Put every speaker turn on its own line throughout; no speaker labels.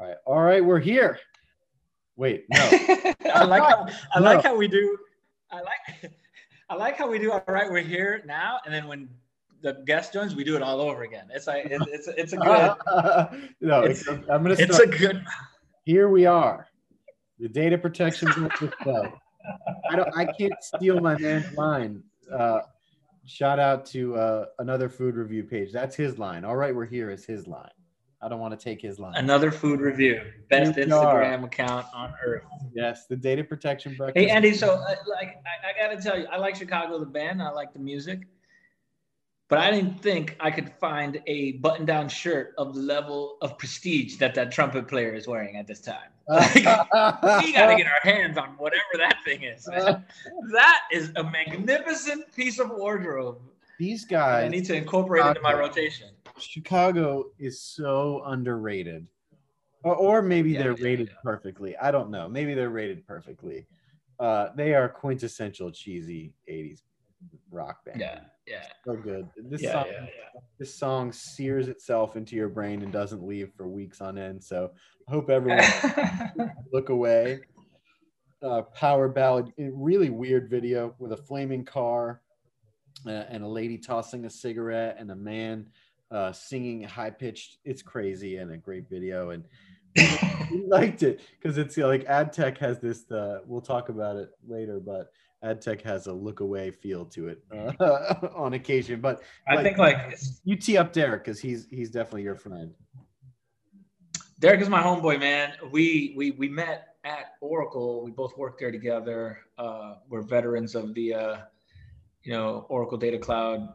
All right, all right, we're here. Wait, no.
I like how I
No.
like how we do. I like I like how we do. All right, we're here now, and then when the guest joins, we do it all over again. It's like it's it's, it's a good.
no,
It's-
I'm gonna
It's a good.
Here we are. The data protection. I don't. I can't steal my man's line. Uh, shout out to uh, another food review page. That's his line. All right, we're here is his line. I don't want to take his line.
Another food review, best
Here we are.
Instagram account on earth.
Yes, the data protection breakfast.
Hey Andy, so uh, like I, I gotta tell you, I like Chicago the band, I like the music, but I didn't think I could find a button-down shirt of the level of prestige that that trumpet player is wearing at this time. we gotta get our hands on whatever that thing is. That is a magnificent piece of wardrobe.
These guys.
I need to incorporate into my rotation.
Chicago is so underrated. Or, or maybe
Yeah,
they're
yeah,
rated
yeah.
perfectly. I don't know. Maybe they're rated perfectly. Uh, they are quintessential cheesy 80s rock band.
Yeah, yeah,
So good. This
yeah,
song
yeah,
this song sears itself into your brain and doesn't leave for weeks on end. So I hope everyone look away. Uh, power ballad, really weird video with a flaming car uh, and a lady tossing a cigarette and a man uh, singing high pitched. It's crazy and a great video. And we liked it because it's uh, like AdTech has this. Uh, we'll talk about it later, but AdTech has a look away feel to it uh, on occasion. But
I think like
you tee up Derek because he's he's definitely your friend.
Derek is my homeboy, man. We we we met at Oracle. We both worked there together. Uh, we're veterans of the uh, you know Oracle Data Cloud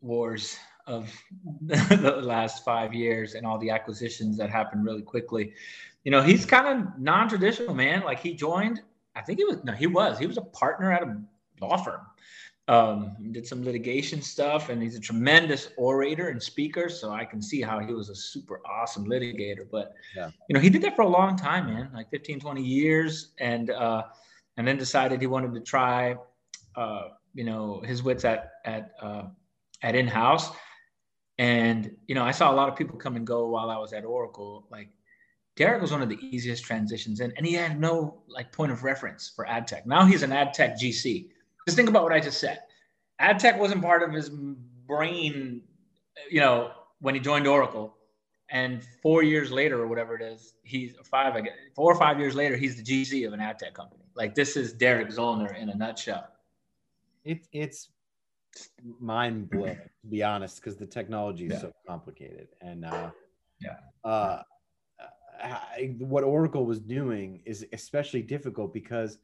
wars of the last five years and all the acquisitions that happened really quickly. You know, he's kind of non-traditional, man. Like he joined. I think he was no, he was. He was a partner at a law firm. Um, did some litigation stuff, and he's a tremendous orator and speaker. So I can see how he was a super awesome litigator. But
Yeah.
you know, he did that for a long time, man, like 15, 20 years, and uh, and then decided he wanted to try, uh, you know, his wits at at uh, at in house. And you know, I saw a lot of people come and go while I was at Oracle. Like Derek was one of the easiest transitions in, and he had no like point of reference for ad tech. Now he's an ad tech GC. Just think about what I just said. Ad tech wasn't part of his brain, you know, when he joined Oracle. And four years later, or whatever it is, he's five, I guess, four or five years later, he's the GC of an ad tech company. Like this is Derek Zollner in a nutshell.
It, it's mind blowing to be honest because the technology is
Yeah.
so complicated and uh,
Yeah.
uh, I, what Oracle was doing is especially difficult because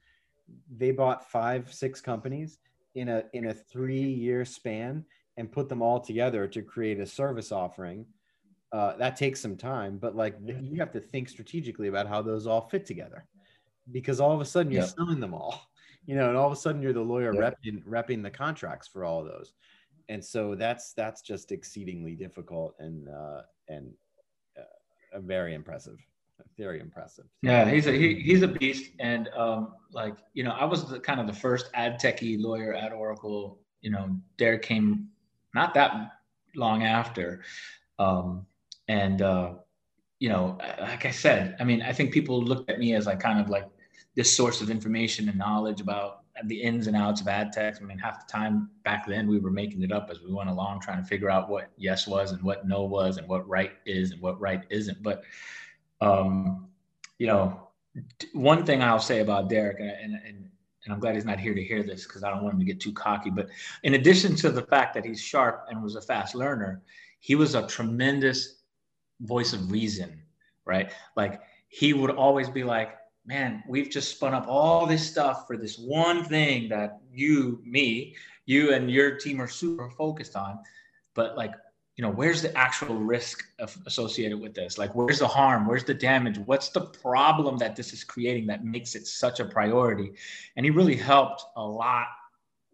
they bought five six companies in a in a three year span and put them all together to create a service offering. Uh, that takes some time, but like you have to think strategically about how those all fit together because all of a sudden you're selling them all you know, and all of a sudden you're the lawyer
Yeah.
repping, repping the contracts for all of those. And so that's that's just exceedingly difficult and uh, and uh, very impressive, very impressive.
Yeah, he's a he, he's a beast, and um, like you know, I was the kind of the first ad techie lawyer at Oracle. You know, Derek came not that long after, um, and uh, you know, like I said, I mean, I think people looked at me as like kind of like this source of information and knowledge about the ins and outs of ad tech. I mean, half the time back then we were making it up as we went along, trying to figure out what yes was and what no was and what right is and what right isn't. But um, you know, one thing I'll say about Derek, and, and, and and I'm glad he's not here to hear this because I don't want him to get too cocky. But in addition to the fact that he's sharp and was a fast learner, he was a tremendous voice of reason, right? Like he would always be like, man, we've just spun up all this stuff for this one thing that you, me, you and your team are super focused on. But like, you know, where's the actual risk of, associated with this? Like, where's the harm? Where's the damage? What's the problem that this is creating that makes it such a priority? And he really helped a lot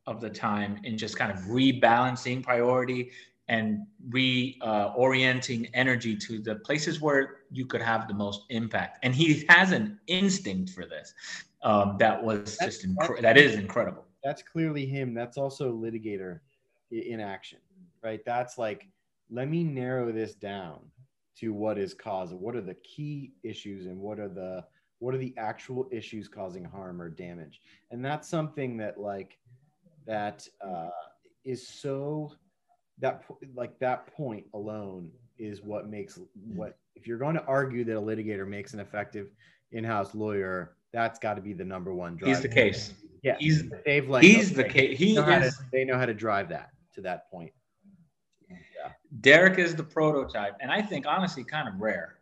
of the time in just kind of rebalancing priority and reorienting energy to the places where you could have the most impact. And he has an instinct for this um, that was
That's-
just incre-
that's-
incredible.
That's clearly him. That's also litigator in action, right? That's like, let me narrow this down to what is causing what are the key issues and what are the what are the actual issues causing harm or damage and that's something that like that uh, is so that like that point alone is what makes what if you're going to argue that a litigator makes an effective in-house lawyer that's got to be the number one drive.
He's the case.
Yeah,
he's
Dave Lang.
He's the case. He
know
is.
To, they know how to drive that to that point.
Derek is the prototype, and I think honestly, kind of rare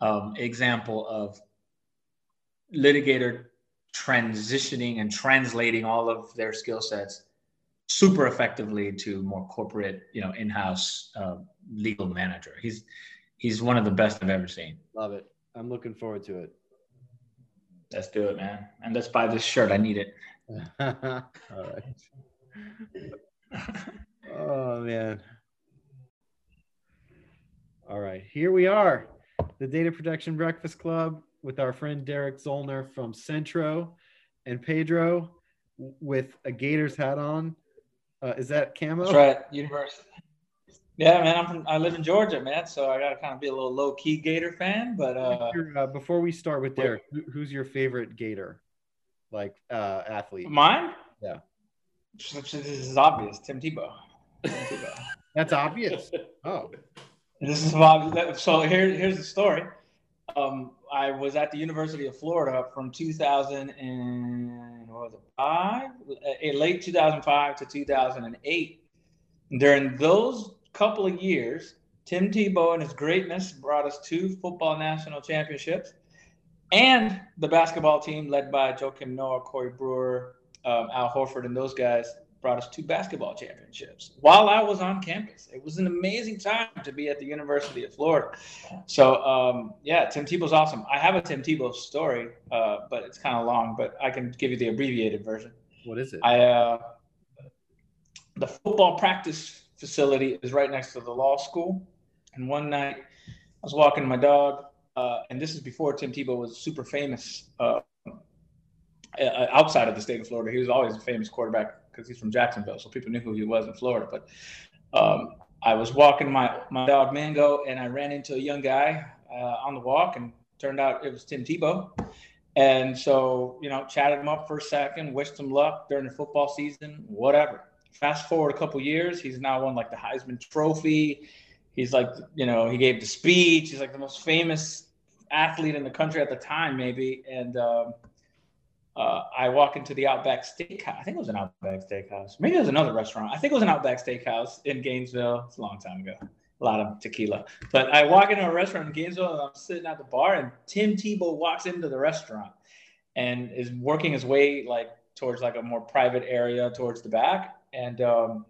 um, example of litigator transitioning and translating all of their skill sets super effectively to more corporate, you know, in-house uh, legal manager. He's he's one of the best I've ever seen.
Love it. I'm looking forward to it.
Let's do it, man. And let's buy this shirt. I need it.
all right. oh man. All right, here we are, the Data Protection Breakfast Club with our friend Derek Zollner from Centro and Pedro with a Gators hat on. Uh, is that camo?
That's right, University. Yeah, man, I'm from, I live in Georgia, man, so I got to kind of be a little low key Gator fan. But uh,
uh, before we start with Derek, who's your favorite Gator, like uh, athlete?
Mine?
Yeah.
This is obvious. Tim Tebow. Tim Tebow.
That's obvious. Oh.
This is so here, here's the story. Um, I was at the University of Florida from 2000 and what was it, five, uh, late 2005 to 2008. During those couple of years, Tim Tebow and his greatness brought us two football national championships, and the basketball team led by Joakim Noah, Corey Brewer, um, Al Horford, and those guys brought us two basketball championships while I was on campus. It was an amazing time to be at the University of Florida. So, um, yeah, Tim Tebow's awesome. I have a Tim Tebow story, uh, but it's kind of long, but I can give you the abbreviated version.
What is it?
I, uh, the football practice facility is right next to the law school. And one night I was walking my dog, uh, and this is before Tim Tebow was super famous uh, uh, outside of the state of Florida. He was always a famous quarterback because he's from Jacksonville, so people knew who he was in Florida. But um, I was walking my my dog Mango, and I ran into a young guy uh, on the walk, and turned out it was Tim Tebow. And so, you know, chatted him up for a second, wished him luck during the football season, whatever. Fast forward a couple years, he's now won like the Heisman Trophy. He's like, you know, he gave the speech. He's like the most famous athlete in the country at the time, maybe. And um, uh, I walk into the Outback Steakhouse. I think it was an Outback Steakhouse. Maybe it was another restaurant. I think it was an Outback Steakhouse in Gainesville. It's a long time ago. A lot of tequila. But I walk into a restaurant in Gainesville and I'm sitting at the bar and Tim Tebow walks into the restaurant and is working his way like towards like a more private area towards the back. And um,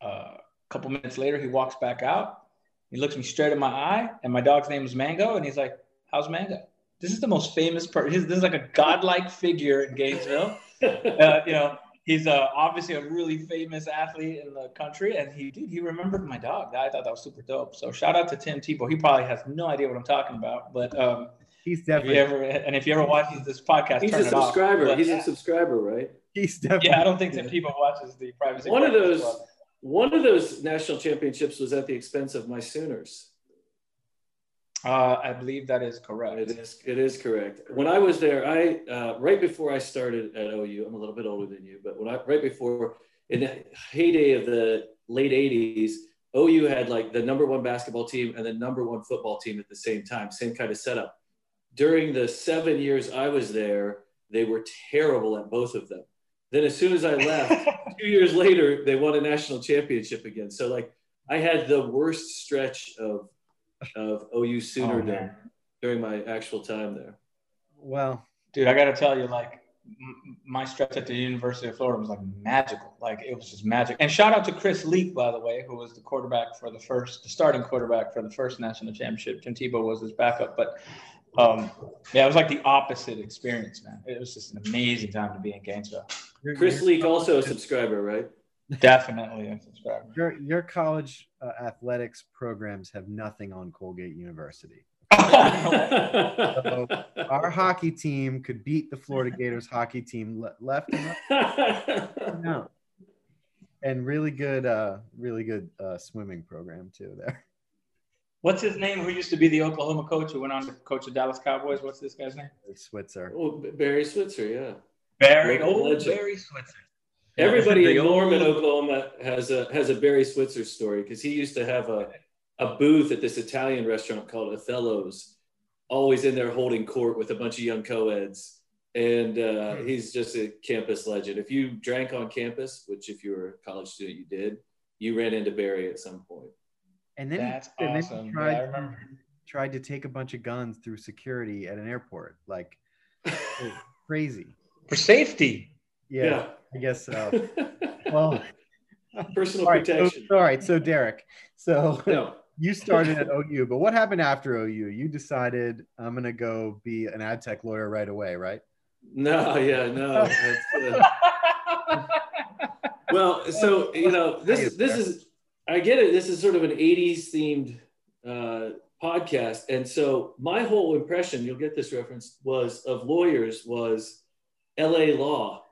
uh, a couple minutes later, he walks back out. He looks me straight in my eye, and my dog's name is Mango, and he's like, "How's Mango?" This is the most famous person. This is like a godlike figure in Gainesville. uh, you know, he's uh, obviously a really famous athlete in the country, and he dude, he remembered my dog. I thought that was super dope. So shout out to Tim Tebow. He probably has no idea what I'm talking about, but um,
he's definitely.
If ever, and if you ever watch this podcast,
he's a subscriber.
But,
he's yeah. a subscriber, right?
He's definitely.
Yeah, I don't think Tim Tebow watches the privacy.
One of those. One of those national championships was at the expense of my Sooners.
Uh, I believe that is correct.
It is. It is correct. When I was there, I uh, right before I started at OU, I'm a little bit older than you, but when I right before in the heyday of the late '80s, OU had like the number one basketball team and the number one football team at the same time, same kind of setup. During the seven years I was there, they were terrible at both of them. Then as soon as I left, two years later, they won a national championship again. So like I had the worst stretch of of OU Sooner oh, during my actual time there.
Well,
dude, I got to tell you, like my stretch at the University of Florida was like magical. Like it was just magic. And shout out to Chris Leak, by the way, who was the quarterback for the first, the starting quarterback for the first national championship. Tim Tebow was his backup, but um, yeah, it was like the opposite experience, man. It was just an amazing time to be in Gainesville.
Chris Leak, also a subscriber, right?
Definitely a subscriber.
Your your college uh, athletics programs have nothing on Colgate University. so our hockey team could beat the Florida Gators hockey team le- left and right. no. And really good, uh, really good uh, swimming program too there.
What's his name? Who used to be the Oklahoma coach who went on to coach the Dallas Cowboys? What's this guy's name?
Barry Switzer.
Oh, Barry Switzer, yeah.
Barry,
Local
oh,
legend.
Barry Switzer.
Everybody in Norman,
old-
Oklahoma has a has a Barry Switzer story because he used to have a, a booth at this Italian restaurant called Othello's, always in there holding court with a bunch of young co-eds. And uh,
Hmm.
he's just a campus legend. If you drank on campus, which if you were a college student you did, you ran into Barry at some point.
And then,
That's
and then
awesome.
he
Yeah, I remember.
tried to take a bunch of guns through security at an airport. Like crazy.
For safety.
Yeah, I guess so. Well,
Personal
all right, so,
protection.
all right. So Derek, so
no.
you started at OU, but what happened after OU? You decided I'm gonna go be an ad tech lawyer right away, right?
No, yeah, no. Uh, well, so you know, this this is I get it. This is sort of an '80s themed uh, podcast, and so my whole impression, you'll get this reference, was of lawyers was L.A. law.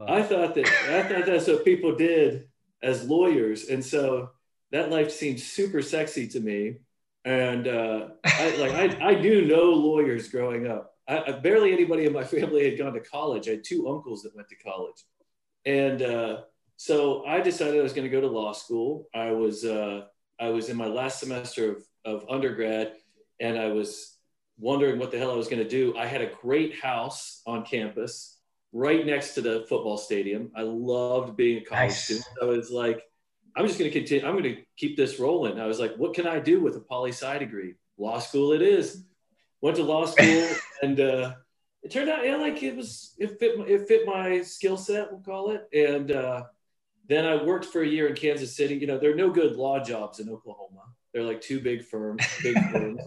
I thought that I thought that's what people did as lawyers, and so that life seemed super sexy to me. And uh, I like I, I knew no lawyers growing up. I, I barely anybody in my family had gone to college. I had two uncles that went to college, and uh, so I decided I was going to go to law school. I was uh, I was in my last semester of, of undergrad, and I was wondering what the hell I was going to do. I had a great house on campus, right next to the football stadium. I loved being a college
Nice.
student. I was like, I'm just going to continue. I'm going to keep this rolling. I was like, what can I do with a poli sci degree? Law school it is. Went to law school, and uh, it turned out, yeah, like it was, it fit, it fit my skill set, we'll call it. And uh, then I worked for a year in Kansas City. You know, there are no good law jobs in Oklahoma. They're like two big firms, big firms.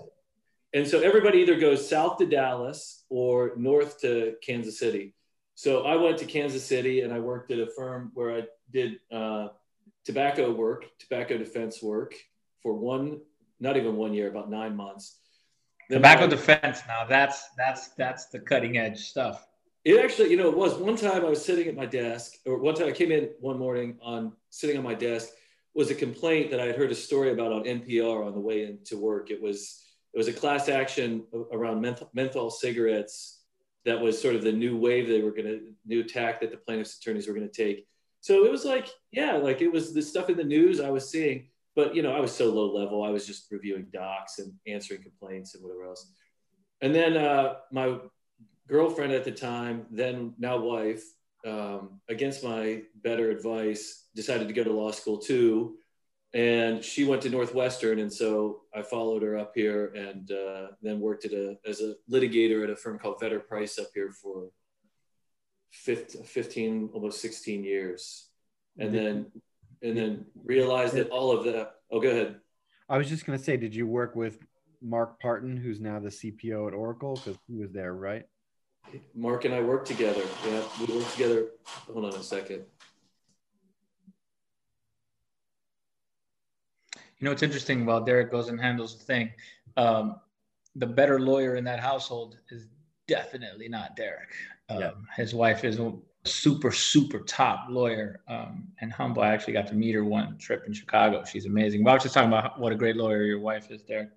And so everybody either goes south to Dallas or north to Kansas City. So I went to Kansas City and I worked at a firm where I did uh, tobacco work, tobacco defense work for one, not even one year, about nine months. Then
Tobacco
I-
defense. Now that's that's that's the cutting edge stuff.
It actually, you know, it was one time I was sitting at my desk, or one time I came in one morning on sitting on my desk was a complaint that I had heard a story about on NPR on the way into work. It was it was a class action around menthol, menthol cigarettes that was sort of the new wave they were going to new tack that the plaintiffs attorneys were going to take. So it was like, yeah, like it was the stuff in the news I was seeing, but you know, I was so low level. I was just reviewing docs and answering complaints and whatever else. And then uh, my girlfriend at the time, then now wife, um, against my better advice, decided to go to law school too. And she went to Northwestern, and so I followed her up here, and uh, then worked at a as a litigator at a firm called Vedder Price up here for 15, 15 almost 16 years, and then and then realized that all of that. Oh, go ahead.
I was just gonna say, did you work with Mark Parton, who's now the CPO at Oracle, because he was there, right?
Mark and I worked together. Yeah, we worked together. Hold on a second.
You know, it's interesting. While Derek goes and handles the thing, um, the better lawyer in that household is definitely not Derek. Um,
Yeah.
His wife is a super, super top lawyer um, and humble. I actually got to meet her one trip in Chicago. She's amazing. But I was just talking about what a great lawyer your wife is, Derek.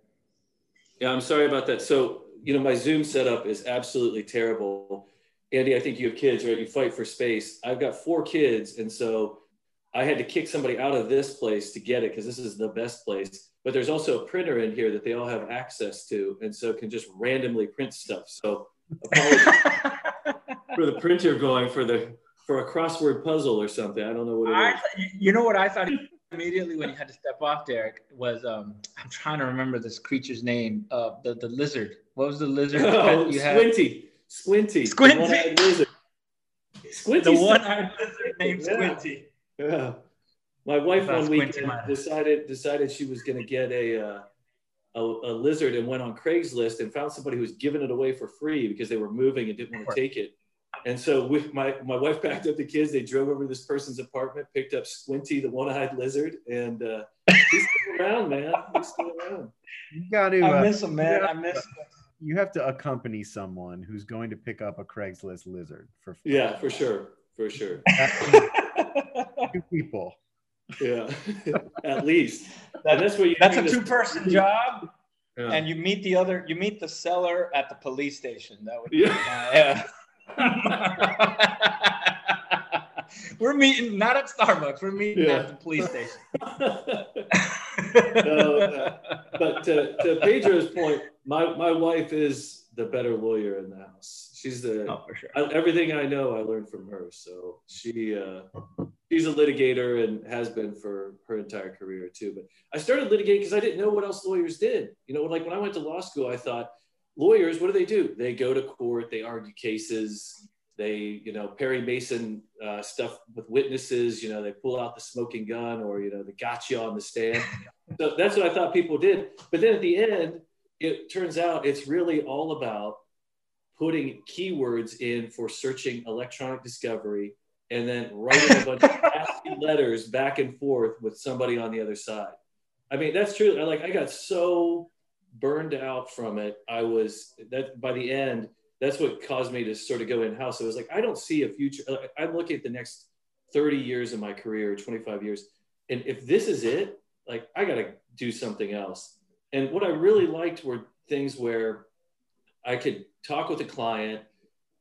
Yeah, I'm sorry about that. So, you know, my Zoom setup is absolutely terrible. Andy, I think you have kids, right? You fight for space. I've got four kids. And so I had to kick somebody out of this place to get it because this is the best place. But there's also a printer in here that they all have access to. And so can just randomly print stuff. So for the printer going for the for a crossword puzzle or something. I don't know what it
I,
is.
you know what I thought immediately when you had to step off, Derek, was um, I'm trying to remember this creature's name. Uh, the the lizard. What was the lizard
Oh,
you had?
Squinty. Squinty.
Squinty.
The one-eyed lizard.
The one-eyed lizard named
Yeah.
Squinty.
Yeah. My wife one weekend
Mine.
decided decided she was going to get a, uh, a a lizard and went on Craigslist and found somebody who was giving it away for free because they were moving and didn't want to take it. And so with my my wife packed up the kids, they drove over to this person's apartment, picked up Squinty, the one-eyed lizard, and uh, he's still around, man. He's still around.
You got to.
I
Uh,
miss him, man.
yeah.
I miss.
you have to accompany someone who's going to pick up a Craigslist lizard for Free.
Yeah, for sure, for sure.
two people.
Yeah, at least.
That, that's what you. That's a two-person job. Yeah. And you meet the other, you meet the seller at the police station. That would be, yeah. yeah. We're meeting not at Starbucks. We're meeting yeah. at the police station.
no, uh, but to, to Pedro's point, my, my wife is the better lawyer in the house. She's the
oh, for sure.
I, everything I know I learned from her. So she uh, she's a litigator and has been for her entire career too. But I started litigating because I didn't know what else lawyers did. You know, like when I went to law school, I thought lawyers, what do they do? They go to court, they argue cases, they you know Perry Mason uh, stuff with witnesses. You know, they pull out the smoking gun or you know the gotcha on the stand. so that's what I thought people did. But then at the end, it turns out it's really all about putting keywords in for searching electronic discovery and then writing a bunch of nasty letters back and forth with somebody on the other side. I mean, that's true. I like I got so burned out from it. I was that by the end, that's what caused me to sort of go in house. I was like, I don't see a future. I'm looking at the next 30 years of my career, 25 years. And if this is it, like I got to do something else. And what I really liked were things where I could talk with a client,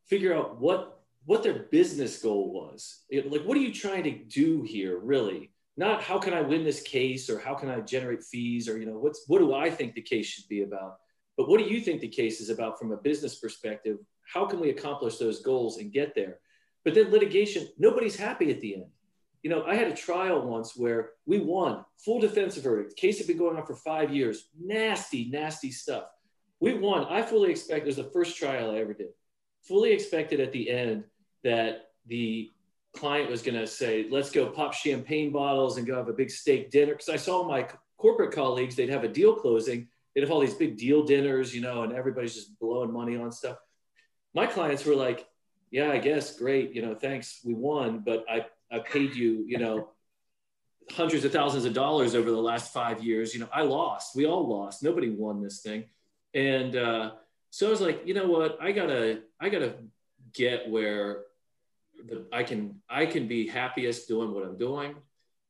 figure out what what their business goal was. Like, what are you trying to do here, really? Not how can I win this case or how can I generate fees or you know what's what do I think the case should be about? But what do you think the case is about from a business perspective? How can we accomplish those goals and get there? But then litigation, nobody's happy at the end. You know, I had a trial once where we won full defensive verdict. Case had been going on for five years. Nasty, nasty stuff we won. I fully expect it was the first trial I ever did. Fully expected at the end that the client was going to say, let's go pop champagne bottles and go have a big steak dinner. Because I saw my corporate colleagues, they'd have a deal closing, they'd have all these big deal dinners, you know, and everybody's just blowing money on stuff. My clients were like, yeah, I guess, great, you know, thanks, we won, but I, I paid you, you know, hundreds of thousands of dollars over the last five years. You know, I lost. We all lost. Nobody won this thing. And uh, so I was like, you know what? I gotta, I gotta get where the, I can, I can be happiest doing what I'm doing,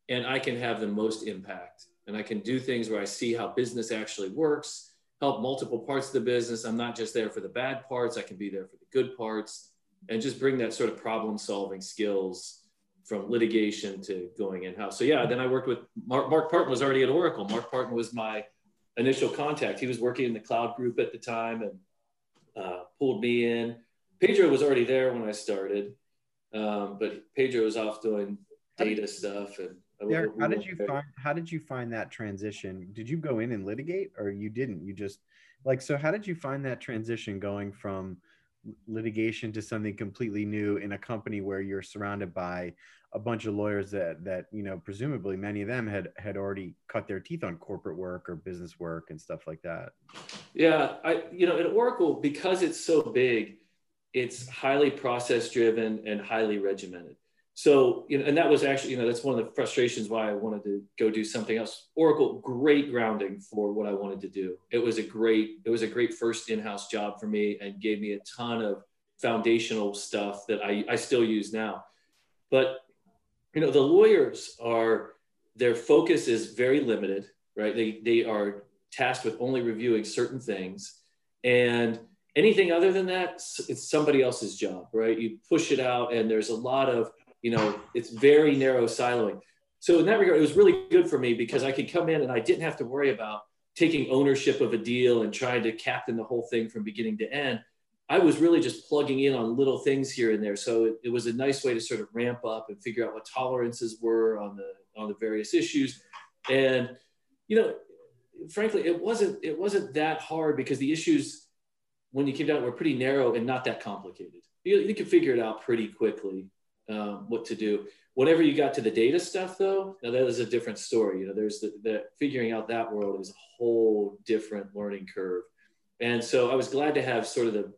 and I can have the most impact. And I can do things where I see how business actually works, help multiple parts of the business. I'm not just there for the bad parts. I can be there for the good parts, and just bring that sort of problem solving skills from litigation to going in house. So yeah, then I worked with Mark. Mark Partin was already at Oracle. Mark Parton was my initial contact. He was working in the cloud group at the time and uh, pulled me in. Pedro was already there when I started, um, but Pedro was off doing data stuff. And
Derek, how did you find how did you find that transition? Did you go in and litigate, or you didn't? You just like so. How did you find that transition going from litigation to something completely new in a company where you're surrounded by a bunch of lawyers that that you know presumably many of them had had already cut their teeth on corporate work or business work and stuff like that.
Yeah i you know at oracle because it's so big it's highly process driven and highly regimented so you know and that was actually you know that's one of the frustrations why i wanted to go do something else. Oracle great grounding for what i wanted to do. It was a great it was a great first in-house job for me and gave me a ton of foundational stuff that i, I still use now. But you know the lawyers are their focus is very limited right? They they are tasked with only reviewing certain things. And anything other than that it's somebody else's job right? You push it out and there's a lot of you know it's very narrow siloing so in that regard it was really good for me because i could come in and i didn't have to worry about taking ownership of a deal and trying to captain the whole thing from beginning to end I was really just plugging in on little things here and there. So it, it, was a nice way to sort of ramp up and figure out what tolerances were on the on the various issues. And you know, frankly, it wasn't it wasn't that hard because the issues when you came down were pretty narrow and not that complicated. You, you could figure it out pretty quickly um, what to do. Whenever you got to the data stuff, though, now that is a different story. You know, there's the, the figuring out that world is a whole different learning curve. And so I was glad to have sort of the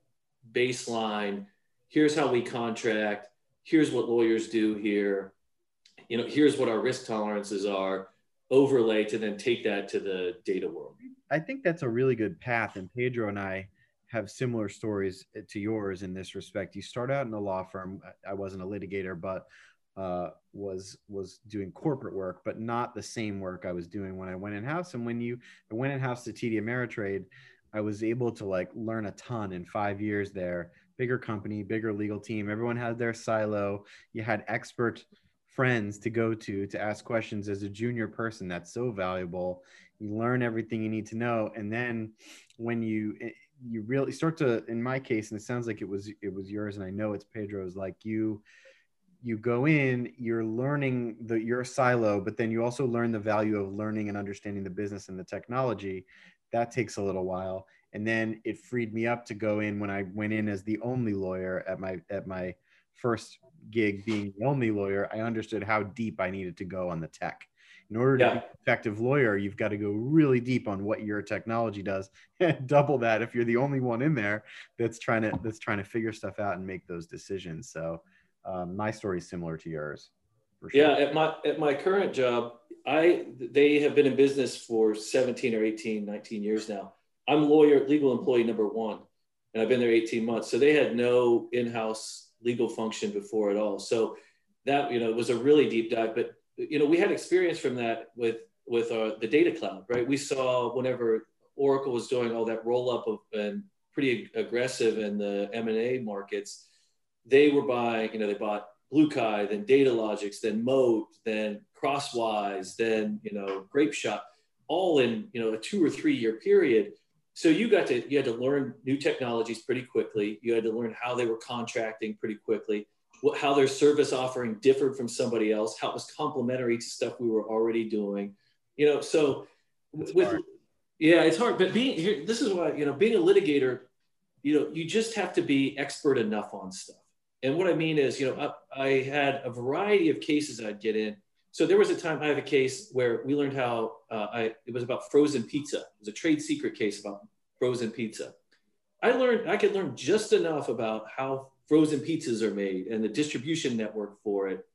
baseline here's how we contract here's what lawyers do here you know here's what our risk tolerances are overlay to then take that to the data world
i think that's a really good path and pedro and i have similar stories to yours in this respect you start out in a law firm i wasn't a litigator but uh, was was doing corporate work, but not the same work I was doing when I went in house. And when you I went in house to TD Ameritrade, I was able to like learn a ton in five years there. Bigger company, bigger legal team. Everyone had their silo. You had expert friends to go to to ask questions as a junior person. That's so valuable. You learn everything you need to know, and then when you eh, you really start to, in my case, and it sounds like it was it was yours, and I know it's Pedro's. Like you you go in, you're learning the your silo, but then you also learn the value of learning and understanding the business and the technology. That takes a little while. And then it freed me up to go in when I went in as the only lawyer at my at my first gig being the only lawyer, I understood how deep I needed to go on the tech. In order to yeah. be an effective lawyer, you've got to go really deep on what your technology does. Double that if you're the only one in there that's trying to that's trying to figure stuff out and make those decisions. So um, my story is similar to yours.
Sure. Yeah, at my at my current job, I they have been in business for 17 or 18, 19 years now. I'm lawyer, legal employee number one, and I've been there 18 months. So they had no in-house legal function before at all. So that you know was a really deep dive. But you know we had experience from that with with uh, the data cloud, right? We saw whenever Oracle was doing all that roll up of and pretty aggressive in the M and A markets they were buying, you know, they bought BlueKai, then Datalogix, then Moat, then Crosswise, then, you know, Grapeshot, all in, you know, a two or three year period. So you got to, you had to learn new technologies pretty quickly. You had to learn how they were contracting pretty quickly, what, how their service offering differed from somebody else, how it was complementary to stuff we were already doing, you know, so
with, with
yeah, it's hard, but being here, this is why, you know, being a litigator, you know, you just have to be expert enough on stuff and what I mean is, you know, I, I, had a variety of cases I'd get in. So there was a time I have a case where we learned how uh, I, it was about frozen pizza. It was a trade secret case about frozen pizza. I learned I could learn just enough about how frozen pizzas are made and the distribution network for it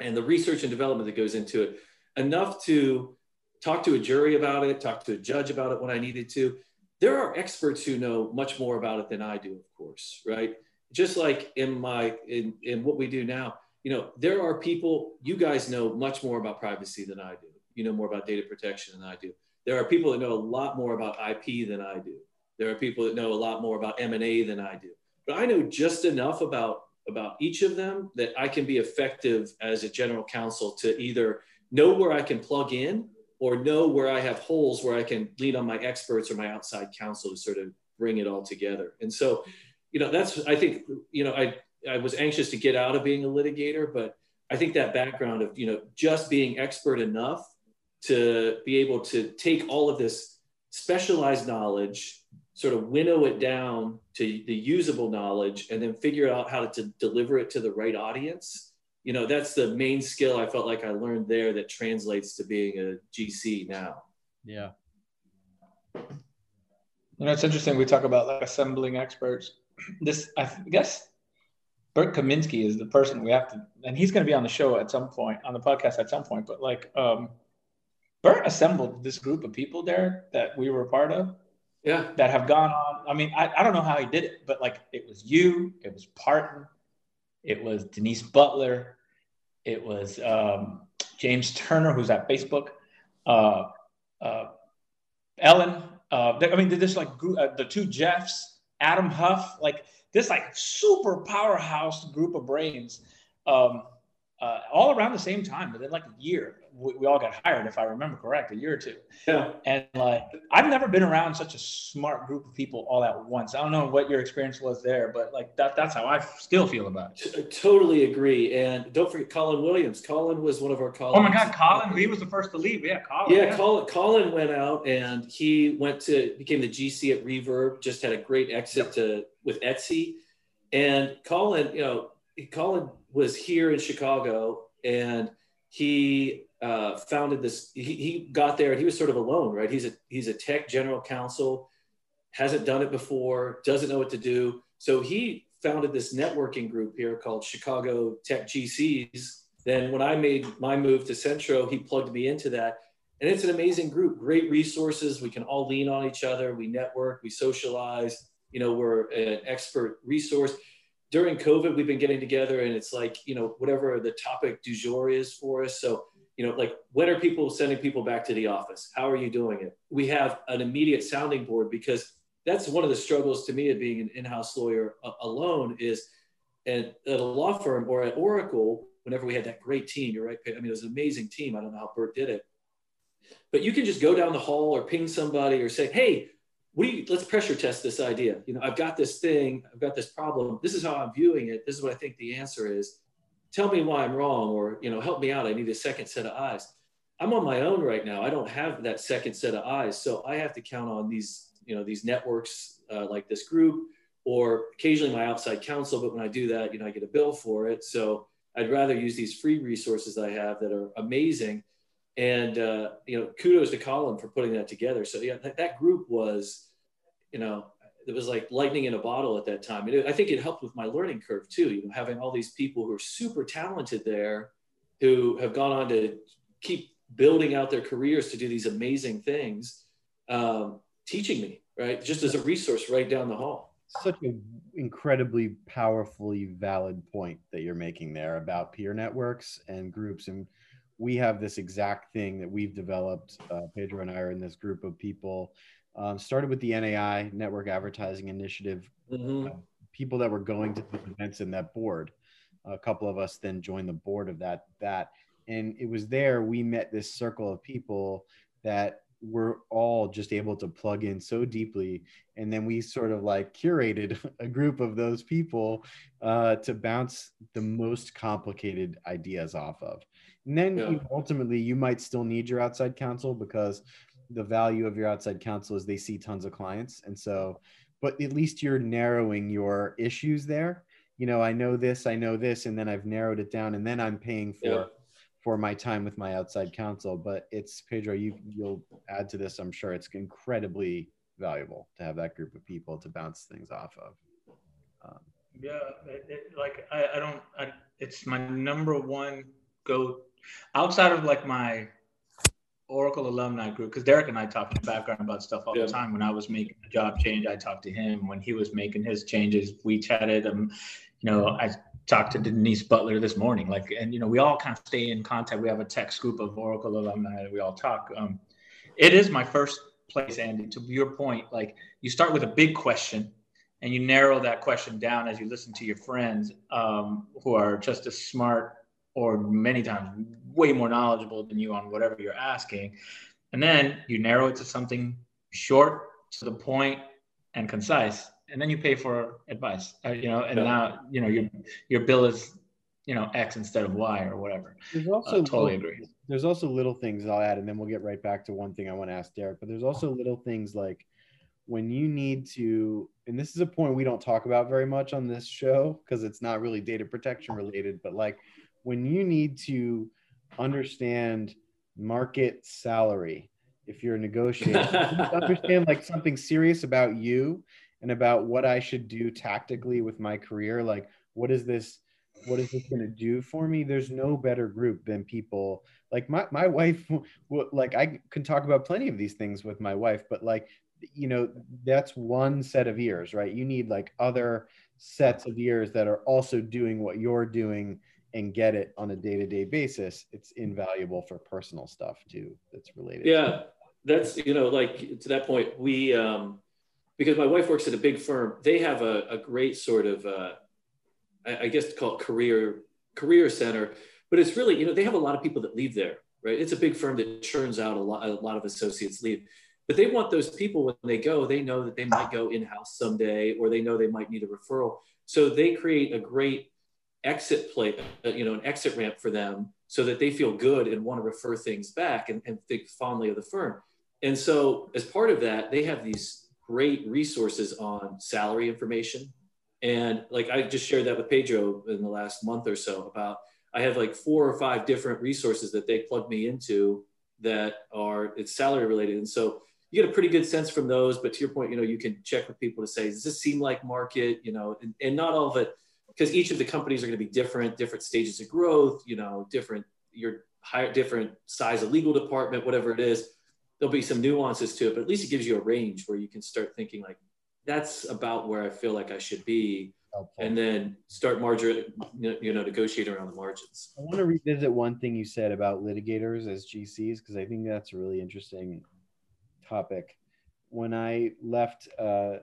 and the research and development that goes into it enough to talk to a jury about it, talk to a judge about it when I needed to. There are experts who know much more about it than I do, of course, right? just like in my in, in what we do now you know there are people you guys know much more about privacy than i do. You know more about data protection than i do. There are people that know a lot more about ip than i do. There are people that know a lot more about m&a than i do. But i know just enough about about each of them that i can be effective as a general counsel to either know where i can plug in or know where i have holes where i can lean on my experts or my outside counsel to sort of bring it all together. And so you know, that's, I think, you know, I, I was anxious to get out of being a litigator, but I think that background of, you know, just being expert enough to be able to take all of this specialized knowledge, sort of winnow it down to the usable knowledge, and then figure out how to, to deliver it to the right audience. You know, that's the main skill I felt like I learned there that translates to being a GC now.
Yeah.
You know, it's interesting. We talk about like assembling experts this I guess Bert Kaminsky is the person we have to, and he's going to be on the show at some point, on the podcast at some point. But like, um, Bert assembled this group of people there that we were a part of.
Yeah.
That have gone on. I mean, I, I don't know how he did it, but like, it was you, it was Parton, it was Denise Butler, it was um, James Turner, who's at Facebook, uh, uh, Ellen. Uh, I mean, there's like uh, the two Jeffs Adam Huff, like this like super powerhouse group of brains, um, uh, all around the same time. Within like a year, we, we, all got hired, if I remember correct, a year or two.
Yeah.
And like I've never been around such a smart group of people all at once. I don't know what your experience was there, but like that that's how I still feel about it.
I totally agree. And don't forget Colin Williams. Colin was one of our colleagues.
Oh my God, Colin! He was the first to leave. Yeah, Colin.
Yeah, yeah. Colin. Colin went out and he went to became the GC at Reverb. Just had a great exit yep. to with Etsy. And Colin, you know, Colin was here in Chicago and he uh, founded this. He, he got there and he was sort of alone, right? He's a he's a tech general counsel, hasn't done it before, doesn't know what to do. So he founded this networking group here called Chicago Tech GCs. Then when I made my move to Centro, he plugged me into that. And it's an amazing group, great resources. We can all lean on each other. We network, we socialize. You know, we're an expert resource during COVID, we've been getting together and it's like, you know, whatever the topic du jour is for us. So, you know, like when are people sending people back to the office? How are you doing it? We have an immediate sounding board because that's one of the struggles to me of being an in-house lawyer uh, alone is at, a law firm or at Oracle, whenever we had that great team, you're right. I mean, it was an amazing team. I don't know how Bert did it, but you can just go down the hall or ping somebody or say, Hey, you, let's pressure test this idea. You know, I've got this thing, I've got this problem. This is how I'm viewing it. This is what I think the answer is. Tell me why I'm wrong, or, you know, help me out. I need a second set of eyes. I'm on my own right now. I don't have that second set of eyes. So I have to count on these, you know, these networks uh, like this group or occasionally my outside counsel. But when I do that, you know, I get a bill for it. So I'd rather use these free resources I have that are amazing. And, uh, you know, kudos to Colin for putting that together. So yeah, that, that group was, you know, it was like lightning in a bottle at that time. And it, I think it helped with my learning curve too, you know, having all these people who are super talented there who have gone on to keep building out their careers to do these amazing things, um, teaching me, right? Just as a resource right down the hall.
Such an incredibly powerfully valid point that you're making there about peer networks and groups. And we have this exact thing that we've developed. Uh, Pedro and I are in this group of people um, started with the NAI Network Advertising Initiative. Mm-hmm. Uh, people that were going to the events in that board. A couple of us then joined the board of that that, and it was there we met this circle of people that were all just able to plug in so deeply and then we sort of like curated a group of those people uh, to bounce the most complicated ideas off of and then yeah. ultimately you might still need your outside counsel because the value of your outside counsel is they see tons of clients. And so but at least you're narrowing your issues there. You know i know this i know this and then i've narrowed it down and then i'm paying for yeah. for my time with my outside counsel. But it's pedro you you'll add to this i'm sure it's incredibly valuable to have that group of people to bounce things off of.
Um, yeah it, it, like I, I don't I, it's my number one go outside of like my Oracle alumni group because Derek and I talk in the background about stuff all yeah. the time. When I was making a job change, I talked to him. When he was making his changes, we chatted. Um, you know, I talked to Denise Butler this morning. Like, and you know, we all kind of stay in contact. We have a text group of Oracle alumni. We all talk. Um, it is my first place, Andy. To your point, like you start with a big question, and you narrow that question down as you listen to your friends um, who are just as smart or many times way more knowledgeable than you on whatever you're asking. And then you narrow it to something short, to the point, and concise. And then you pay for advice, uh, you know, and yeah. now, you know, your, your bill is, you know, X instead of Y or whatever.
There's uh, also uh, totally little, agree. There's also little things I'll add, and then we'll get right back to one thing I want to ask Derek, but there's also little things like when you need to, and this is a point we don't talk about very much on this show because it's not really data protection related, but like when you need to understand market salary if you're negotiating understand like something serious about you and about what i should do tactically with my career like what is this what is this going to do for me? There's no better group than people. Like my, my wife like i can talk about plenty of these things with my wife but like you know that's one set of ears right? You need like other sets of ears that are also doing what you're doing and get it on a day-to-day basis it's invaluable for personal stuff too that's related
yeah that's you know like to that point we um because my wife works at a big firm they have a, a great sort of uh I, I guess called career career center but it's really you know they have a lot of people that leave there right? It's a big firm that churns out a lot a lot of associates leave but they want those people when they go they know that they might go in-house someday or they know they might need a referral so they create a great exit play, uh, you know, an exit ramp for them so that they feel good and want to refer things back and, and think fondly of the firm. And so as part of that, they have these great resources on salary information. And like I just shared that with Pedro in the last month or so about I have like four or five different resources that they plug me into that are it's salary related. And so you get a pretty good sense from those. But to your point, you know, you can check with people to say, does this seem like market? You know, and, and not all of it because each of the companies are going to be different, different stages of growth, you know, different, your higher, different size of legal department, whatever it is. There'll be some nuances to it, but at least it gives you a range where you can start thinking like, that's about where I feel like I should be.
Helpful.
And then start margin, you know, negotiate around the margins.
I want to revisit one thing you said about litigators as GCs because I think that's a really interesting topic. When I left, uh,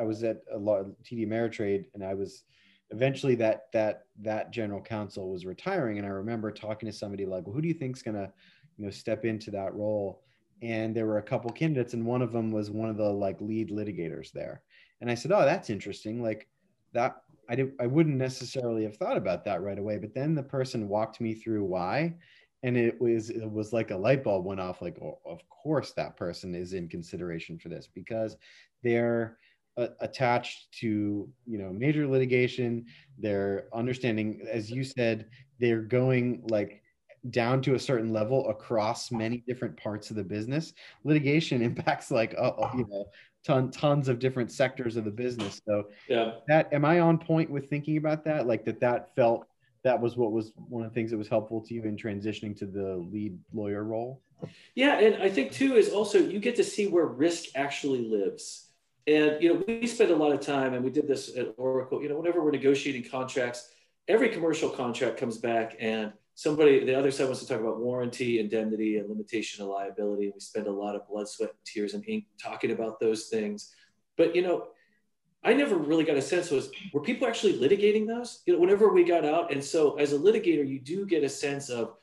I was at a lot TD Ameritrade, and I was eventually that that that general counsel was retiring, and I remember talking to somebody like, "Well, who do you think's gonna, you know, step into that role?" And there were a couple candidates, and one of them was one of the like lead litigators there. And I said, "Oh, that's interesting. Like that I didn't I wouldn't necessarily have thought about that right away, but then the person walked me through why and it was it was like a light bulb went off like oh, of course that person is in consideration for this because they're uh, attached to you know major litigation they're understanding as you said they're going like down to a certain level across many different parts of the business litigation impacts like uh, you know ton, tons of different sectors of the business. So
yeah,
that am I on point with thinking about that? Like that that felt that was what was one of the things that was helpful to you in transitioning to the lead lawyer role.
Yeah, and I think too is also you get to see where risk actually lives. And you know, we spend a lot of time, and we did this at Oracle. You know, whenever we're negotiating contracts, every commercial contract comes back, and somebody the other side wants to talk about warranty indemnity and limitation of liability we spend a lot of blood sweat and tears and ink talking about those things but you know i never really got a sense was were people actually litigating those you know whenever we got out and so as a litigator you do get a sense of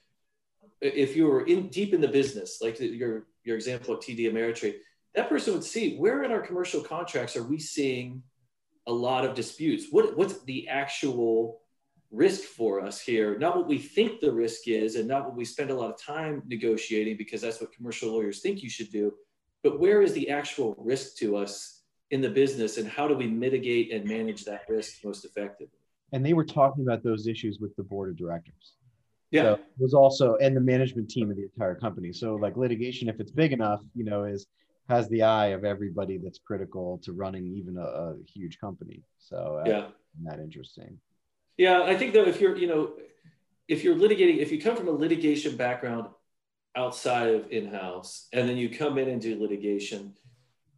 if you were in deep in the business like your your example of td ameritrade that person would see where in our commercial contracts are we seeing a lot of disputes what what's the actual risk for us here, not what we think the risk is and not what we spend a lot of time negotiating because that's what commercial lawyers think you should do, but where is the actual risk to us in the business and how do we mitigate and manage that risk most effectively?
And they were talking about those issues with the board of directors.
Yeah.
So it was also and the management team of the entire company. So like litigation, if it's big enough, you know, is has the eye of everybody that's critical to running even a, a huge company. So uh,
yeah,
that interesting.
Yeah, I think though if you're, you know, if you're litigating, if you come from a litigation background outside of in-house, and then you come in and do litigation,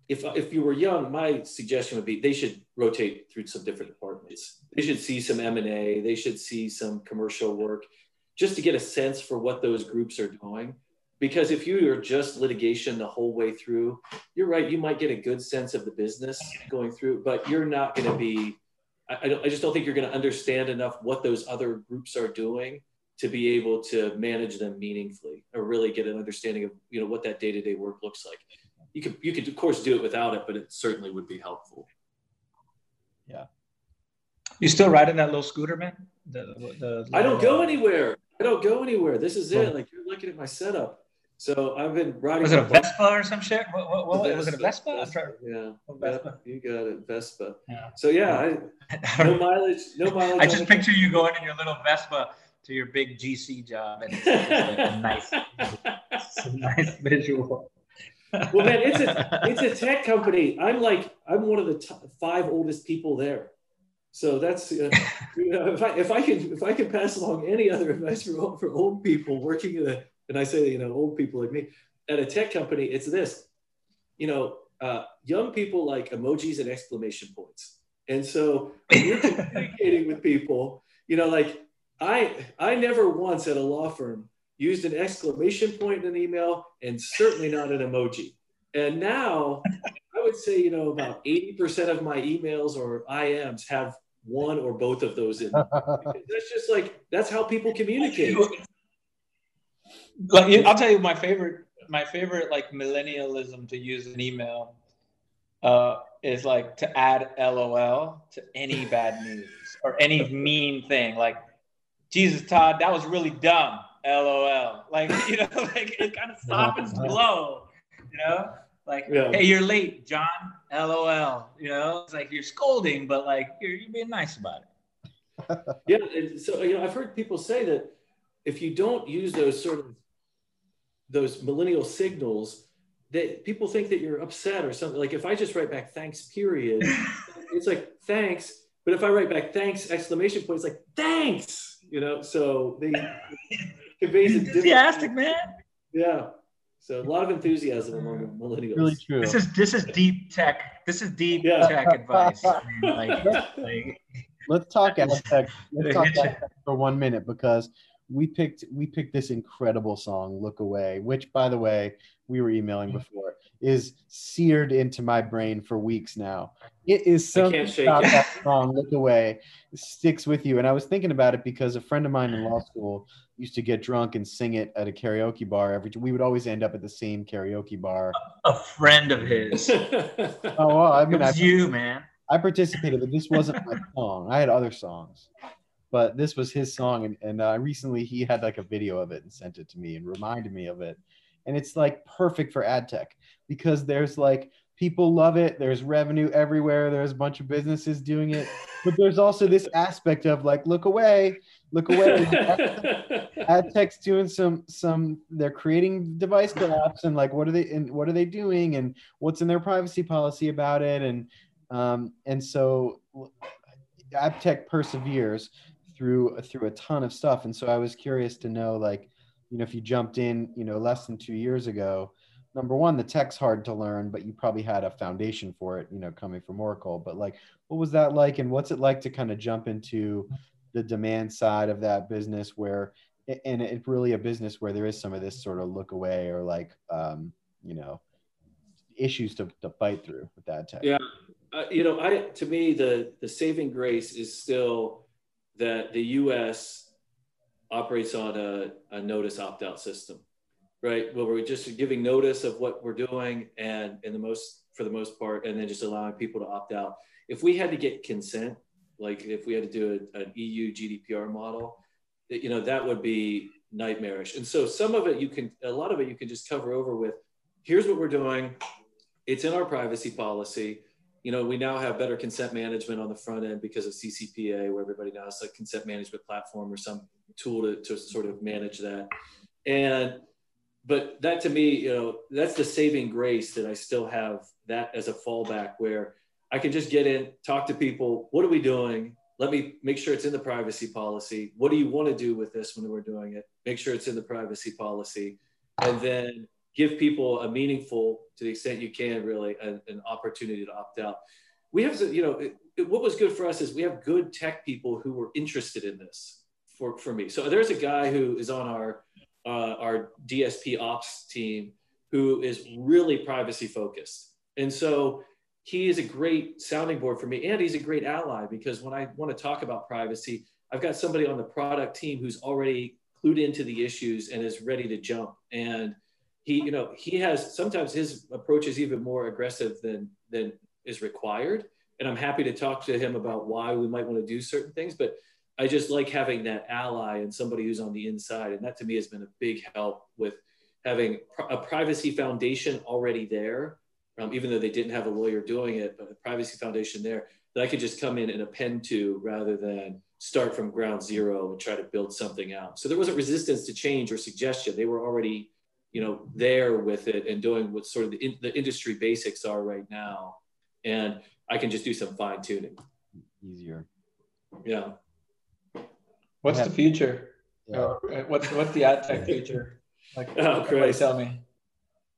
if if you were young, my suggestion would be they should rotate through some different departments. They should see some M and A. They should see some commercial work, just to get a sense for what those groups are doing. Because if you are just litigation the whole way through, you're right. You might get a good sense of the business going through, but you're not going to be I, I just don't think you're going to understand enough what those other groups are doing to be able to manage them meaningfully or really get an understanding of you know what that day-to-day work looks like. You could you could of course do it without it but it certainly would be helpful.
Yeah.
You still riding that little scooter man? The,
the, the i don't go uh, anywhere. I don't go anywhere. This is it. Like you're looking at my setup so I've been riding.
Was it a Vespa or some shit? What, what, what Vespa, was it a Vespa?
Vespa yeah, Vespa. you got it, Vespa. Yeah. So yeah, I, no mileage, no mileage.
I just picture you going in your little Vespa to your big GC job, and it's, like a nice, a nice visual.
well, man, it's a it's a tech company. I'm like I'm one of the top five oldest people there. So that's uh, you know, if I if I can if I can pass along any other advice for for old people working in a and I say, you know, old people like me at a tech company, it's this, you know, uh, young people like emojis and exclamation points. And so when you're communicating with people, you know, like I, I never once at a law firm used an exclamation point in an email and certainly not an emoji. And now I would say, you know, about 80% of my emails or IMs have one or both of those in. that's just like, that's how people communicate
like I'll tell you my favorite my favorite like millennialism to use an email uh, is like to add LOL to any bad news or any mean thing. Like, Jesus, Todd, that was really dumb. LOL. Like, you know, like it kind of softens the blow. You know, like, yeah. hey, you're late, John. LOL. You know, it's like you're scolding, but like you're, you're being nice about
it. yeah. So you know, I've heard people say that if you don't use those sort of those millennial signals that people think that you're upset or something. Like if I just write back thanks, period, it's like thanks. But if I write back thanks, exclamation point, it's like thanks, you know. So they conveys
enthusiastic, man.
Yeah. So a lot of enthusiasm among the millennials.
Really true.
This is this is deep tech. This is deep
Yeah.
tech advice. I mean, like, like,
Let's talk ad tech. Let's talk
Get you.
ad tech for one minute because we picked we picked this incredible song, "Look Away," which, by the way, we were emailing mm-hmm. before, is seared into my brain for weeks now. It is
I
something
can't shake
about that song, "Look Away," sticks with you. And I was thinking about it because a friend of mine in law school used to get drunk and sing it at a karaoke bar. Every we would always end up at the same karaoke bar.
a friend of his.
Oh, well, I mean, I,
was you, man.
I participated, but this wasn't my song. I had other songs, but this was his song, and, and uh, recently he had like a video of it and sent it to me and reminded me of it, and it's like perfect for ad tech because there's like people love it. There's revenue everywhere. There's a bunch of businesses doing it, but there's also this aspect of like look away, look away. ad tech's doing some some they're creating device collapse and like what are they and what are they doing and what's in their privacy policy about it and um and so ad tech perseveres through through a ton of stuff and so i was curious to know like you know if you jumped in you know less than two years ago number one the tech's hard to learn but you probably had a foundation for it you know coming from oracle but like what was that like and what's it like to kind of jump into the demand side of that business where and it's really a business where there is some of this sort of look away or like um, you know issues to, to fight through with that tech.
Yeah. Uh, you know, I to me the the saving grace is still that the U.S. operates on a, a notice opt out system, right? Where we're just giving notice of what we're doing, and in the most for the most part, and then just allowing people to opt out. If we had to get consent, like if we had to do a, an EU GDPR model, you know that would be nightmarish. And so some of it you can, a lot of it you can just cover over with. Here's what we're doing. It's in our privacy policy you know, we now have better consent management on the front end because of CCPA, where everybody now has a consent management platform or some tool to, to sort of manage that. And, but that to me, you know, that's the saving grace that I still have that as a fallback where I can just get in, talk to people. What are we doing? Let me make sure it's in the privacy policy. What do you want to do with this when we're doing it? Make sure it's in the privacy policy. And then give people a meaningful, to the extent you can, really, an, an opportunity to opt out. We have, you know, it, it, what was good for us is we have good tech people who were interested in this. For for me, so there's a guy who is on our uh, our DSP ops team who is really privacy focused, and so he is a great sounding board for me, and he's a great ally because when I want to talk about privacy, I've got somebody on the product team who's already clued into the issues and is ready to jump and he you know he has sometimes his approach is even more aggressive than than is required. And i'm happy to talk to him about why we might want to do certain things but i just like having that ally and somebody who's on the inside. And that to me has been a big help with having a privacy foundation already there um, even though they didn't have a lawyer doing it but a privacy foundation there that i could just come in and append to rather than start from ground zero and try to build something out. So there wasn't resistance to change or suggestion. They were already you know there with it and doing what sort of the, in, the industry basics are right now and i can just do some fine tuning
Easier.
yeah
What's
Yeah.
the future?
Yeah.
Uh, What's what's the ad tech future? Like,
Oh,
somebody
Christ.
tell me.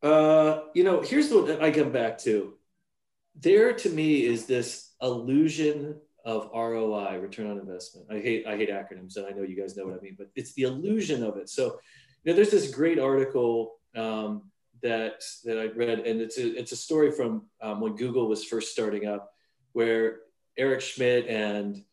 uh, you know here's what i come back to there to me is this illusion of roi return on investment i hate i hate acronyms and i know you guys know what i mean but it's the illusion of it so you know there's this great article um, that that i read and it's a, it's a story from um, when google was first starting up where eric schmidt and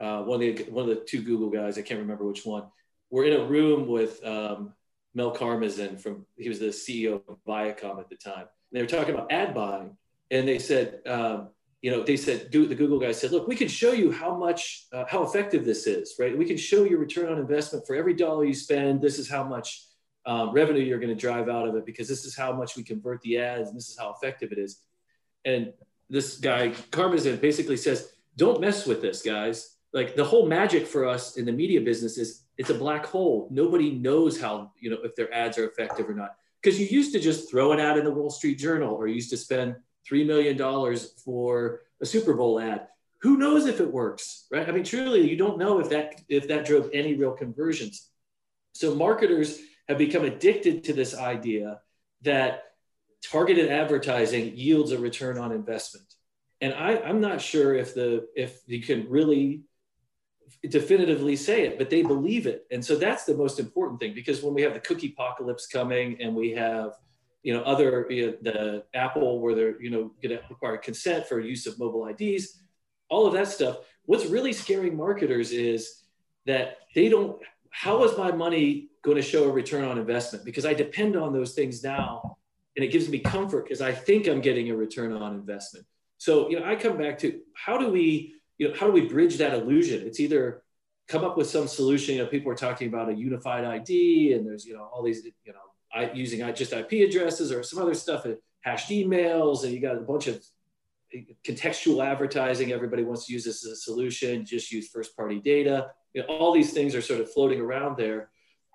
uh, one of the one of the two google guys i can't remember which one were in a room with um, Mel Karmazin from he was the CEO of Viacom at the time. And they were talking about ad buying, and they said, um, you know, they said the Google guy said, look, we can show you how much uh, how effective this is, right? We can show your return on investment for every dollar you spend. This is how much um, revenue you're going to drive out of it because this is how much we convert the ads, and this is how effective it is. And this guy Karmazin basically says, don't mess with this, guys. Like the whole magic for us in the media business is it's a black hole. Nobody knows how, you know, if their ads are effective or not. Because you used to just throw an ad in the Wall Street Journal or you used to spend $3 million for a Super Bowl ad. Who knows if it works, right? I mean, truly, you don't know if that if that drove any real conversions. So marketers have become addicted to this idea that targeted advertising yields a return on investment. And I, I'm not sure if the if you can really definitively say it, but they believe it. And so that's the most important thing because when we have the cookie apocalypse coming and we have you know other you know, the Apple where they're you know going to require consent for use of mobile IDs, all of that stuff. What's really scaring marketers is that they don't. How is my money going to show a return on investment? Because I depend on those things now, and it gives me comfort because I think I'm getting a return on investment. So you know, I come back to how do we you know, how do we bridge that illusion? It's either come up with some solution. You know, people are talking about a unified ID, and there's you know all these you know using just IP addresses or some other stuff, and hashed emails, and you got a bunch of contextual advertising. Everybody wants to use this as a solution. Just use first party data. You know, all these things are sort of floating around there,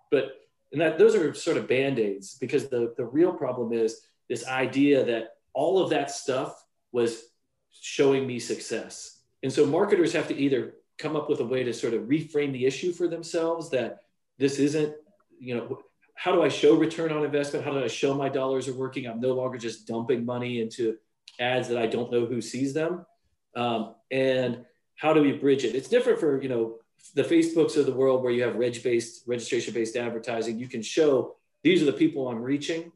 but and that those are sort of band aids because the the real problem is this idea that all of that stuff was showing me success and so marketers have to either come up with a way to sort of reframe the issue for themselves that this isn't, you know, how do I show return on investment? How do I show my dollars are working? I'm no longer just dumping money into ads that I don't know who sees them. Um, and how do we bridge it? It's different for, you know, the Facebooks of the world where you have reg based, registration based advertising. You can show these are the people I'm reaching.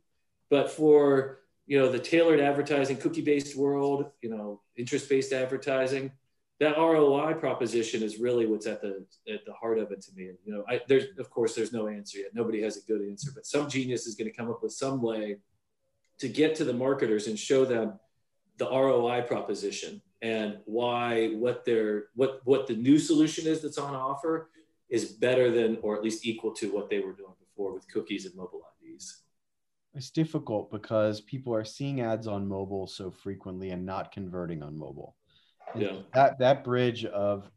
But for, you know, the tailored advertising, cookie based world, you know, interest based advertising, that ROI proposition is really what's at the at the heart of it to me. And you know, I, there's of course there's no answer yet. Nobody has a good answer, but some genius is going to come up with some way to get to the marketers and show them the ROI proposition and why what their what what the new solution is that's on offer is better than or at least equal to what they were doing before with cookies and mobile IDs.
It's difficult because people are seeing ads on mobile so frequently and not converting on mobile
yeah.
that that bridge of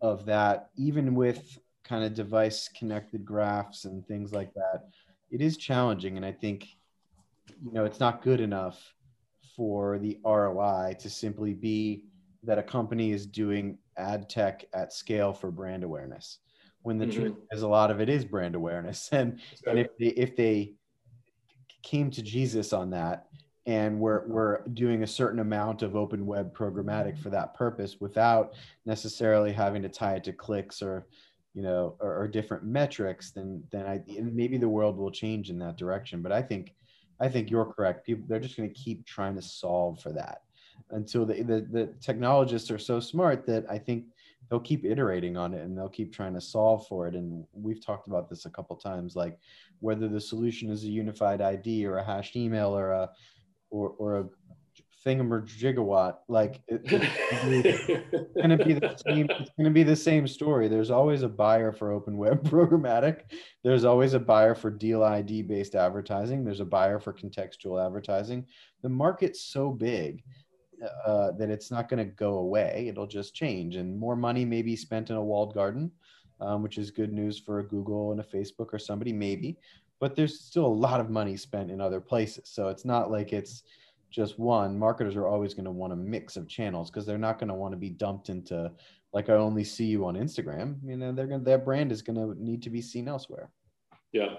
of that even with kind of device connected graphs and things like that it is challenging and i think you know it's not good enough for the roi to simply be that a company is doing ad tech at scale for brand awareness when the mm-hmm. truth is a lot of it is brand awareness and, and if they if they came to jesus on that and we're mm-hmm. we're doing a certain amount of open web programmatic mm-hmm. for that purpose without necessarily having to tie it to clicks or you know or, or different metrics then then I maybe the world will change in that direction. But I think I think you're correct. People they're just going to keep trying to solve for that until the, the the technologists are so smart that I think they'll keep iterating on it and they'll keep trying to solve for it. And we've talked about this a couple times like whether the solution is a unified id or a hashed email or a or, or a thingamajigawatt. like it, it's going to be the same it's going to be the same story. There's always a buyer for open web programmatic. There's always a buyer for deal id based advertising. There's a buyer for contextual advertising. The market's so big uh, that it's not going to go away. It'll just change and more money may be spent in a walled garden um, which is good news for a google and a facebook or somebody maybe but there's still a lot of money spent in other places. So it's not like it's just one. Marketers are always going to want a mix of channels because they're not going to want to be dumped into like I only see you on Instagram. You know, they're going their brand is going to need to be seen elsewhere.
Yeah.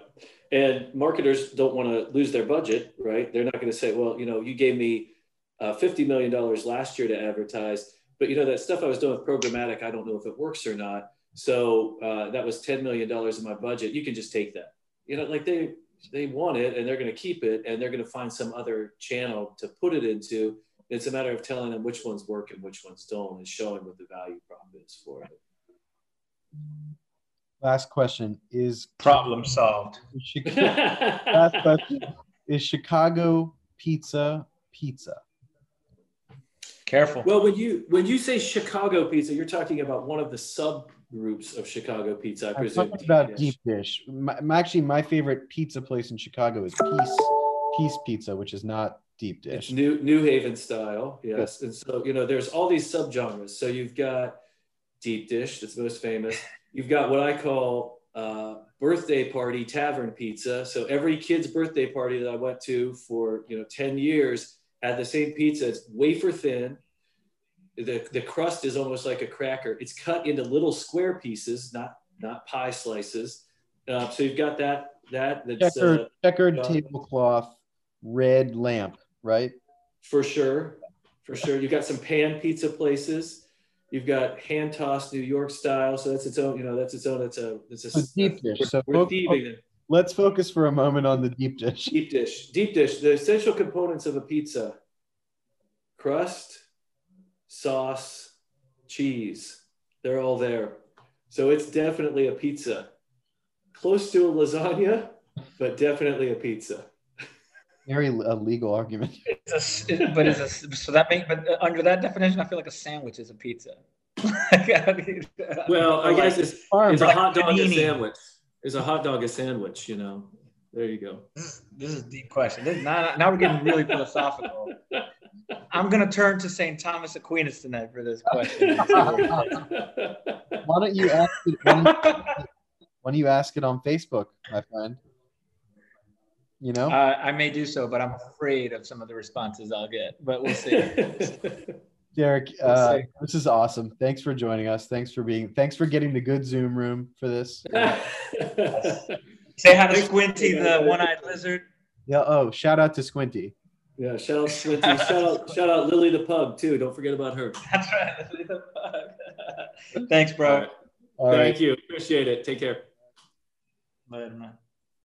And marketers don't want to lose their budget, right? They're not going to say, well, you know, you gave me uh, $50 million last year to advertise, but you know, that stuff I was doing with programmatic, I don't know if it works or not. So uh, that was $10 million in my budget. You can just take that you know, like they they want it and they're going to keep it and they're going to find some other channel to put it into. It's a matter of telling them which ones work and which ones don't, and showing what the value prop is for it.
Last question is
problem solved.
last question is Chicago pizza pizza.
Careful.
Well, when you when you say Chicago pizza, you're talking about one of the sub groups of Chicago pizza. I
presume. I'm about deep dish. My, actually, my favorite pizza place in Chicago is Piece Piece Pizza, which is not deep dish.
It's New New Haven style, yes. And so you know, there's all these subgenres. So you've got deep dish, that's most famous. You've got what I call uh, birthday party tavern pizza. So every kid's birthday party that I went to for you know 10 years had the same pizza. It's wafer thin the, the crust is almost like a cracker. It's cut into little square pieces, not not pie slices. Uh, so you've got that that that's
checkered, uh, checkered uh, tablecloth red lamp, right?
For sure, for sure. You've got some pan pizza places. You've got hand tossed New York style, so that's its own. You know, that's its own. It's a it's a
deep dish.
We're,
So
we're
focus-. Let's focus for a moment on the deep dish.
Deep dish. Deep dish. The essential components of a pizza: crust, sauce, cheese. They're all there. So it's definitely a pizza. Close to a lasagna, but definitely a pizza.
Very a legal argument.
It's a, it- but it's a, so that make but uh, under that definition, I feel like a sandwich is a pizza.
Well, I guess it's, it's a hot dog a sandwich. Is a hot dog a sandwich? You know. There you go.
This is, this is a deep question. This, now, now we're getting really philosophical. I'm gonna turn to St. Thomas Aquinas tonight for this question.
Why don't you ask it? Why don't, why don't you ask it on Facebook, my friend? You know,
uh, I may do so, but I'm afraid of some of the responses I'll get. But we'll see.
Derek,
We'll
uh,
see.
this is awesome. Thanks for joining us. Thanks for being. Thanks for getting the good Zoom room for this.
Say hi to Squinty, the one-eyed lizard.
Yeah. Oh, shout out to Squinty.
Yeah, shout out Squinty. Shout out, shout out Lily the pug too. Don't forget about her.
That's right. Lily the Pug. Thanks, bro.
All right.
All right.
Thank you. Appreciate it. Take care.
Later, man.